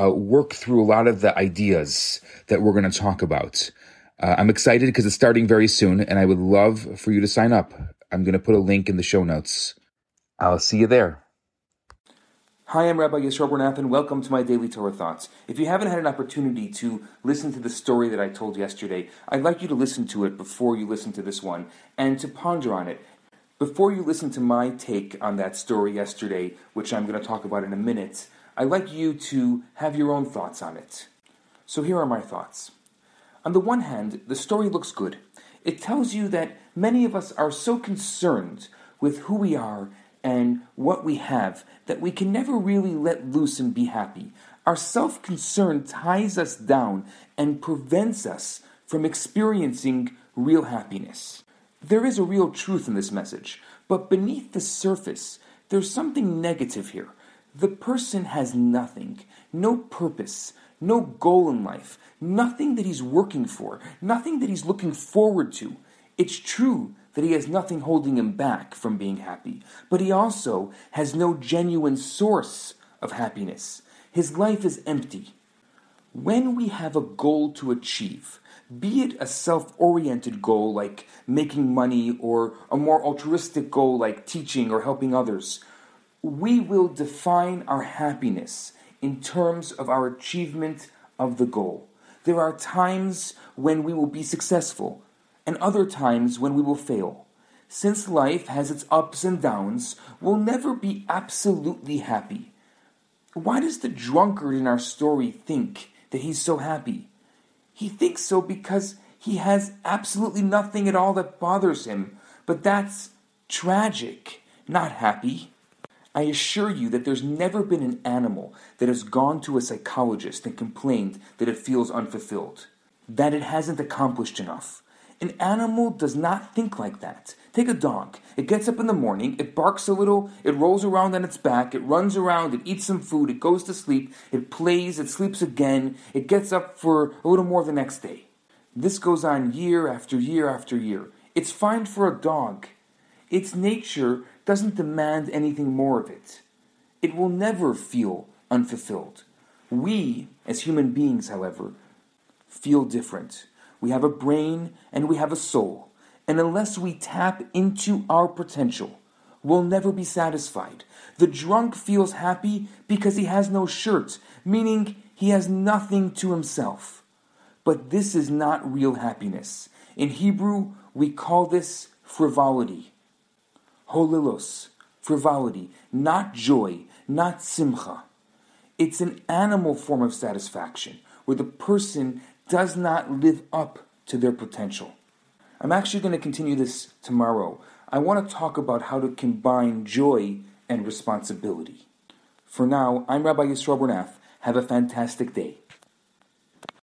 uh, work through a lot of the ideas that we're going to talk about. Uh, I'm excited because it's starting very soon, and I would love for you to sign up. I'm going to put a link in the show notes. I'll see you there. Hi, I'm Rabbi Yisroel Bernath, and welcome to my Daily Torah Thoughts. If you haven't had an opportunity to listen to the story that I told yesterday, I'd like you to listen to it before you listen to this one and to ponder on it. Before you listen to my take on that story yesterday, which I'm going to talk about in a minute, I'd like you to have your own thoughts on it. So here are my thoughts. On the one hand, the story looks good. It tells you that many of us are so concerned with who we are and what we have that we can never really let loose and be happy. Our self concern ties us down and prevents us from experiencing real happiness. There is a real truth in this message, but beneath the surface, there's something negative here. The person has nothing, no purpose, no goal in life, nothing that he's working for, nothing that he's looking forward to. It's true that he has nothing holding him back from being happy, but he also has no genuine source of happiness. His life is empty. When we have a goal to achieve, be it a self oriented goal like making money or a more altruistic goal like teaching or helping others, we will define our happiness in terms of our achievement of the goal. There are times when we will be successful and other times when we will fail. Since life has its ups and downs, we'll never be absolutely happy. Why does the drunkard in our story think that he's so happy? He thinks so because he has absolutely nothing at all that bothers him, but that's tragic, not happy. I assure you that there's never been an animal that has gone to a psychologist and complained that it feels unfulfilled, that it hasn't accomplished enough. An animal does not think like that. Take a dog. It gets up in the morning, it barks a little, it rolls around on its back, it runs around, it eats some food, it goes to sleep, it plays, it sleeps again, it gets up for a little more the next day. This goes on year after year after year. It's fine for a dog. Its nature doesn't demand anything more of it. It will never feel unfulfilled. We, as human beings, however, feel different. We have a brain and we have a soul. And unless we tap into our potential, we'll never be satisfied. The drunk feels happy because he has no shirt, meaning he has nothing to himself. But this is not real happiness. In Hebrew, we call this frivolity holilos, frivolity, not joy, not simcha. It's an animal form of satisfaction where the person does not live up to their potential. I'm actually going to continue this tomorrow. I want to talk about how to combine joy and responsibility. For now, I'm Rabbi Yisroel Bernath. Have a fantastic day.